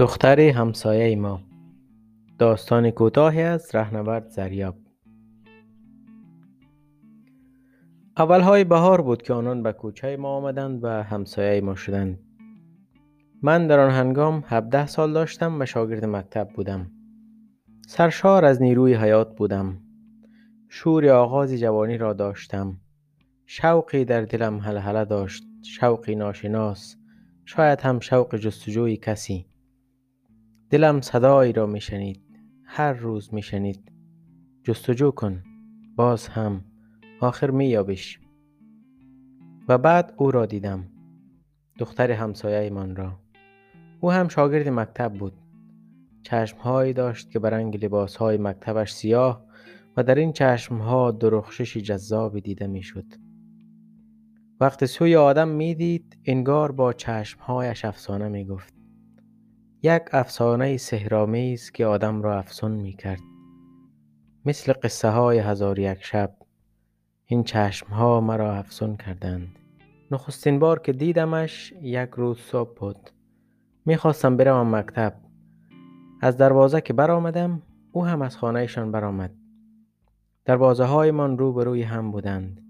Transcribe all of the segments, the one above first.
دختر همسایه ما. داستان کوتاهی از رهنورد زریاب. اولهای بهار بود که آنان به کوچه ما آمدند و همسایه ما شدند. من در آن هنگام 17 سال داشتم و شاگرد مکتب بودم. سرشار از نیروی حیات بودم. شور آغاز جوانی را داشتم. شوقی در دلم هلهله داشت. شوقی ناشناس. شاید هم شوق جستجوی کسی. دلم صدایی را میشنید. هر روز میشنید. جستجو کن. باز هم. آخر مییابیش. و بعد او را دیدم. دختر همسایه من را. او هم شاگرد مکتب بود. چشمهایی داشت که به رنگ لباسهای مکتبش سیاه و در این چشمها درخششی جذابی دیده می‌شد. وقتی سوی آدم می‌دید انگار با چشمهایش افسانه می‌گفت. یک افسانه سحرآمیز که آدم را افسون می کرد مثل قصه های هزار یک شب این چشم ها مرا افسون کردند. نخستین بار که دیدمش یک روز صبح بود. می‌خواستم بروم مکتب. از دروازه که برآمدم او هم از خانهشان برآمد. دروازه های من روبروی هم بودند.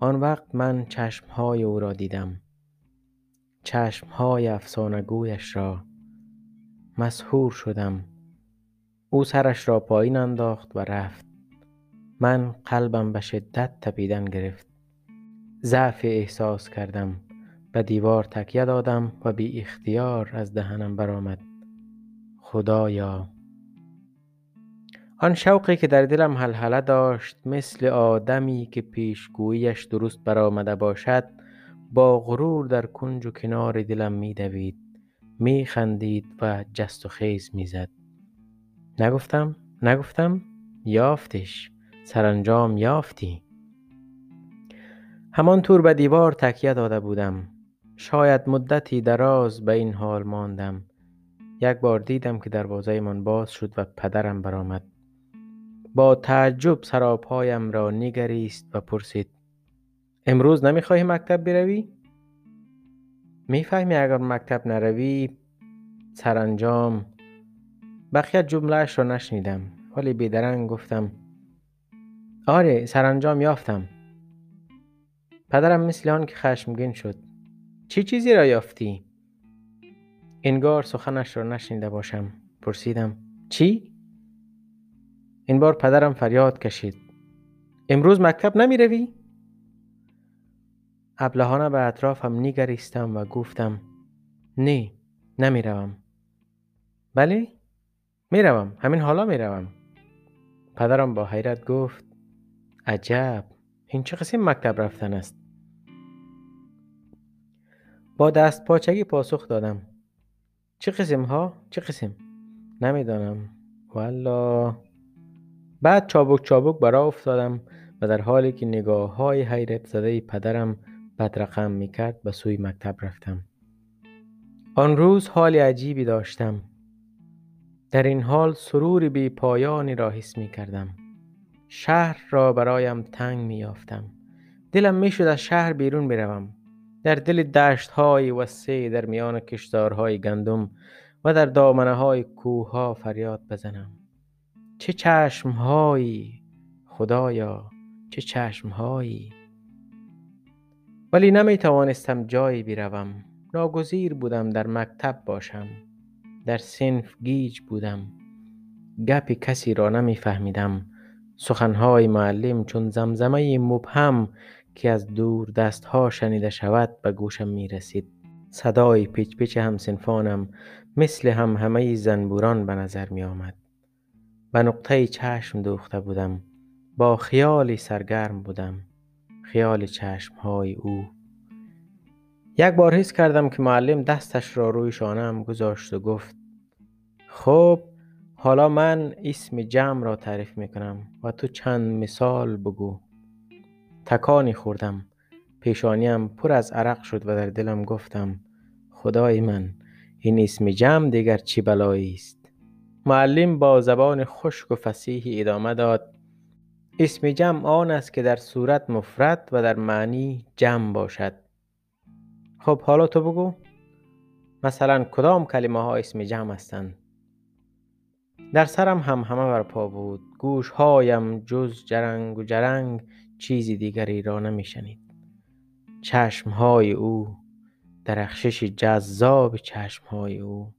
آن وقت من چشم های او را دیدم. چشم های افسانه گویش را. مسحور شدم. او سرش را پایین انداخت و رفت. من قلبم به شدت تپیدن گرفت. ضعف احساس کردم. به دیوار تکیه دادم و بی اختیار از دهنم برآمد. خدایا. آن شوقی که در دلم هلهله داشت مثل آدمی که پیشگوییش درست برآمده باشد با غرور در کنج و کنار دلم میدوید. می خندید و جست و خیز می زد. نگفتم؟ نگفتم؟ یافتش سرانجام یافتی همانطور به دیوار تکیه داده بودم شاید مدتی دراز به این حال ماندم یک بار دیدم که دروازه من باز شد و پدرم برآمد با تعجب سراپایم را نگریست و پرسید امروز نمی‌خواهی مکتب بروی می‌فهمی اگر مکتب نروی سرانجام بقیه جملهش را نشنیدم ولی بیدرنگ گفتم آره سرانجام یافتم پدرم مثل آن که خشمگین شد چی چیزی را یافتی؟ انگار سخنش را نشنیده باشم پرسیدم چی؟ این بار پدرم فریاد کشید امروز مکتب نمی روی؟ ابلهانه به اطرافم نگریستم و گفتم نه نمی روم بله؟ می روم همین حالا می روم پدرم با حیرت گفت عجب این چه قسم مکتب رفتن است؟ با دست پاچگی پاسخ دادم چه قسم ها چه قسم؟ نمی‌دانم. والا بعد چابک چابک برا افتادم و در حالی که نگاه های حیرت زده پدرم بدرقم می کرد به سوی مکتب رفتم. آن روز حال عجیبی داشتم. در این حال سرور بی پایانی را حس می کردم شهر را برایم تنگ می یافتم دلم می شد از شهر بیرون بروم. در دل دشت های وسیع در میان کشتارهای گندم و در دامنه های کوه ها فریاد بزنم. چه چشم هایی خدایا چه چشم هایی ولی نمی توانستم جایی بروم ناگزیر بودم در مکتب باشم. در صنف گیج بودم. گپ کسی را نمی فهمیدم سخنهای معلم چون زمزمه مبهم که از دور دستها شنیده شود به گوشم می رسید صدای پیچ پیچ همسنفانم مثل هم همه زنبوران به نظر می آمد به نقطه چشم دوخته بودم. با خیالی سرگرم بودم. خیال چشمهای او. یک بار حس کردم که معلم دستش را روی شانم گذاشت و گفت خب حالا من اسم جمع را تعریف می کنم و تو چند مثال بگو. تکانی خوردم. پیشانیم پر از عرق شد و در دلم گفتم خدای من این اسم جمع دیگر چی بلایی است؟ معلم با زبان خشک و فسیحی ادامه داد اسم جمع آن است که در صورت مفرد و در معنی جمع باشد. خب حالا تو بگو مثلا کدام کلمه ها اسم جمع هستند؟ در سرم هم همه برپا بود. گوش هایم جز جرنگ و جرنگ چیزی دیگری را نمی شنید چشم های او درخشش جذاب چشم های او.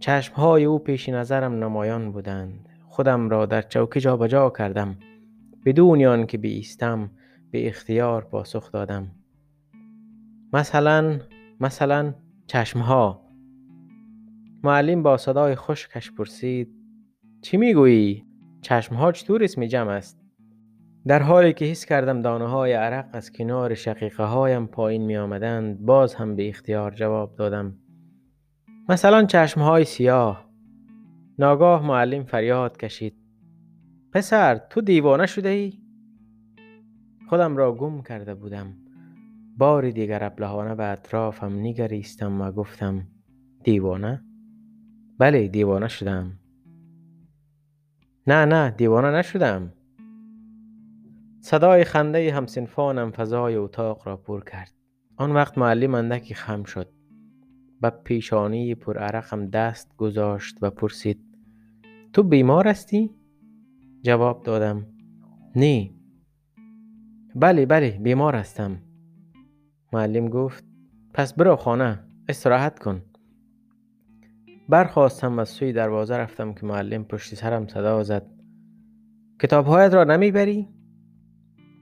چشم های او پیش نظرم نمایان بودند. خودم را در چوکی جابجا کردم. بدون که بیستم به اختیار پاسخ دادم. مثلا مثلا چشمها. معلم با صدای خشکش پرسید چی می‌گویی؟ چشمها چطور اسم جمع است؟ در حالی که حس کردم دانه های عرق از کنار شقیقه هایم پایین می آمدند باز هم به اختیار جواب دادم. مثلا چشم های سیاه. ناگاه معلم فریاد کشید. پسر تو دیوانه شده ای؟ خودم را گم کرده بودم. باری دیگر ابلهانه به اطرافم نگریستم و گفتم دیوانه؟ بله دیوانه شدم. نه نه دیوانه نشدم. صدای خنده همسنفانم فضای اتاق را پر کرد. آن وقت معلم اندکی خم شد. به پیشانی پر عرقم دست گذاشت و پرسید تو بیمار هستی؟ جواب دادم نه بله بله بیمار هستم معلم گفت پس برو خانه استراحت کن برخواستم از سوی دروازه رفتم که معلم پشت سرم صدا زد کتابهایت را نمی‌بری؟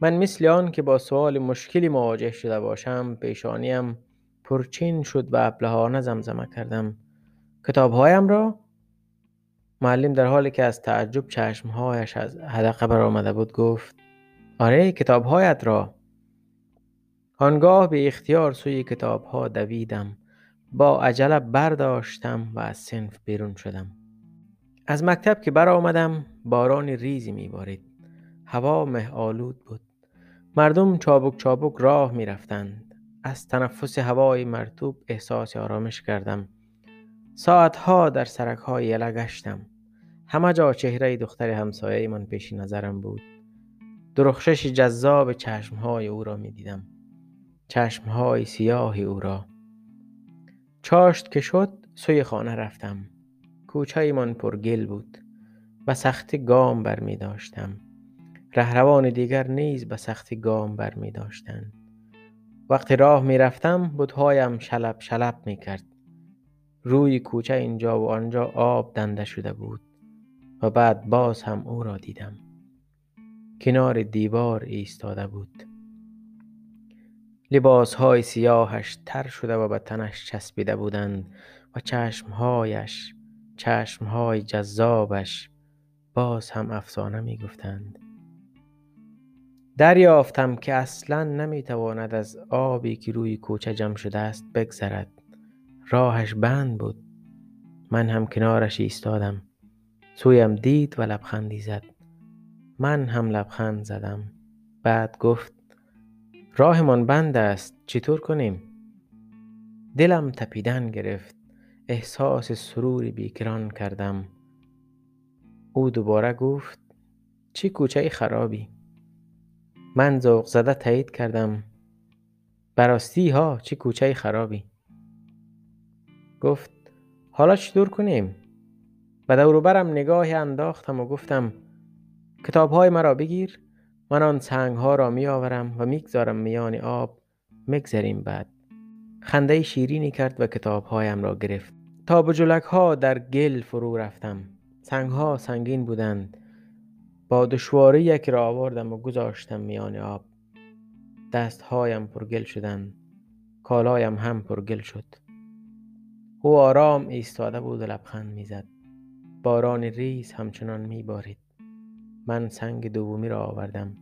من مثل آن که با سوال مشکلی مواجه شده باشم پیشانیم پرچین شد و ابلهانه زمزمه کردم کتابهایم را؟ معلم در حالی که از تعجب چشمهایش از حدقه برآمده بود گفت آره کتابهایت را. آنگاه به اختیار سوی کتابها دویدم با عجله برداشتم و از سنف بیرون شدم. از مکتب که برآمدم باران ریزی میبارید. هوا مه آلود بود. مردم چابک چابک راه می رفتند. از تنفس هوای مرتوب احساس آرامش کردم. ساعتها در سرک های یله گشتم. همه جا چهره دختر همسایه من پیش نظرم بود. درخشش جذاب چشمهای او را می دیدم چشمهای سیاه او را. چاشت که شد سوی خانه رفتم. کوچه من پر گل بود و سختی گام بر می داشتم. رهروان دیگر نیز به سختی گام بر می داشتند. وقتی راه می رفتم بودهایم شلب شلب می کرد. روی کوچه اینجا و آنجا آب دنده شده بود. و بعد باز هم او را دیدم. کنار دیوار ایستاده بود. های سیاهش تر شده و به تنش چسبیده بودند و چشمهایش چشمهای جذابش باز هم افسانه می گفتند دریافتم که اصلا نمی تواند از آبی که روی کوچه جمع شده است بگذرد. راهش بند بود. من هم کنارش ایستادم. سویم دید و لبخندی زد من هم لبخند زدم. بعد گفت راهمان بند است چطور کنیم؟ دلم تپیدن گرفت. احساس سروری بیکران کردم. او دوباره گفت چی کوچه خرابی. من ذوق زده تایید کردم. براستی ها چه کوچه خرابی. گفت حالا چطور کنیم؟ و دوروبرم نگاهی انداختم و گفتم کتاب های مرا بگیر من آن سنگ ها را می آورم و می‌گذارم میان آب می‌گذریم بعد. خنده شیرینی کرد و کتاب هایم را گرفت. تا به ها در گل فرو رفتم. سنگ ها سنگین بودند. با دشواری یکی را آوردم و گذاشتم میان آب. دستهایم پرگل شدند. کالایم هم پرگل شد. او آرام ایستاده بود و لبخند می‌زد. باران ریز همچنان میبارید من سنگ دومی را آوردم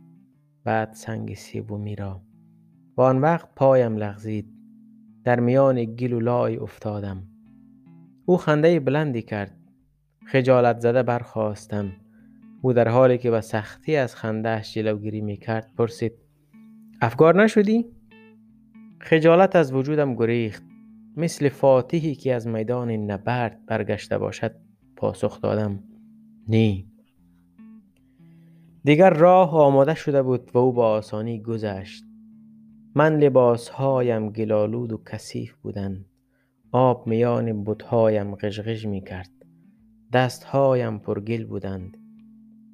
بعد سنگ سومی را. و آن وقت پایم لغزید. در میان گل و لای افتادم. او خنده بلندی کرد. خجالت زده برخواستم او در حالی که به سختی از خندهش جلوگیری می کرد پرسید افگار نشدی؟ خجالت از وجودم گریخت. مثل فاتحی که از میدان نبرد برگشته باشد. پاسخ دادم نی دیگر راه آماده شده بود و او با آسانی گذشت. من لباسهایم گلالود و کثیف بودند. آب میان بتهایم غژ می کرد دستهایم پر گل بودند.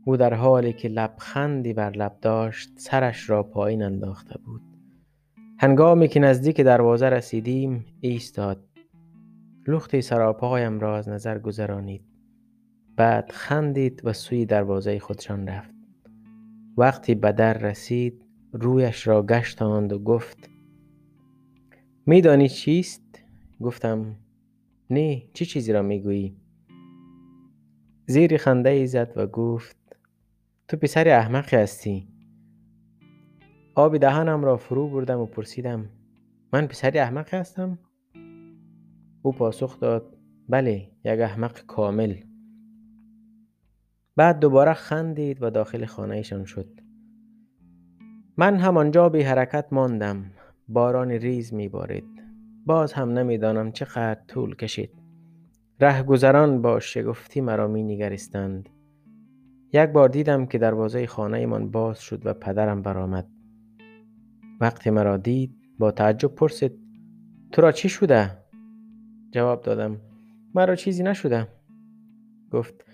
او در حالی که لبخندی بر لب داشت سرش را پایین انداخته بود. هنگامی که نزدیک دروازه رسیدیم ایستاد. لختی سراپایم را از نظر گذرانید. بعد خندید و سوی دروازه خودشان رفت. وقتی به در رسید رویش را گشتاند و گفت میدانی چیست؟ گفتم نه چه چی چیزی را می‌گویی؟ زیری خنده ای زد و گفت تو پسر احمقی هستی. آب دهانم را فرو بردم و پرسیدم من پسر احمقی هستم؟ او پاسخ داد بله یک احمق کامل. بعد دوباره خندید و داخل خانهشان شد. من همانجا بی حرکت ماندم. باران ریز می بارید باز هم نمی‌دانم چقدر طول کشید. رهگذران با شگفتی مرا می نگریستند یک بار دیدم که دروازه خانه من باز شد و پدرم برآمد. وقتی مرا دید با تعجب پرسید تو را چی شده؟ جواب دادم مرا چیزی نشده. گفت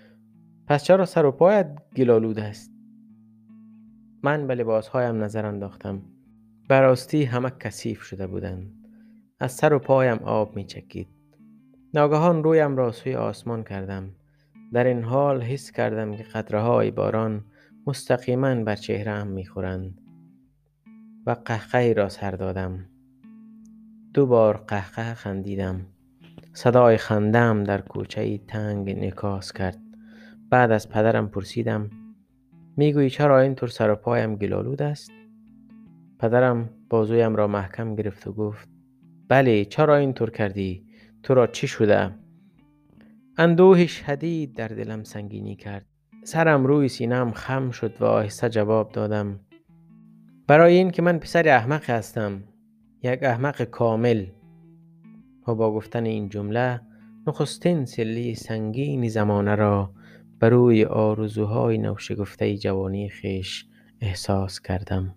پس چرا سر و پایت گلالود است؟ من به لباسهایم نظر انداختم. براستی همه کثیف شده بودند. از سر و پایم آب می چکید ناگهان رویم را سوی آسمان کردم. در این حال حس کردم که قطره های باران مستقیما بر چهرم می خورند و قهقهی را سر دادم. دو بار قهقه خندیدم. صدای خندم در کوچه تنگ نکاس کرد. بعد از پدرم پرسیدم می‌گویی چرا اینطور سر و پایم گلالود است؟ پدرم بازویم را محکم گرفت و گفت بله چرا اینطور کردی؟ تو را چی شده اندوه شدید در دلم سنگینی کرد. سرم روی سینم خم شد و آهسته جواب دادم برای این که من پسر احمق هستم یک احمق کامل. و با گفتن این جمله نخستین سلی سنگین زمانه را بر روی آرزوهای نوشگفته جوانی خیش احساس کردم.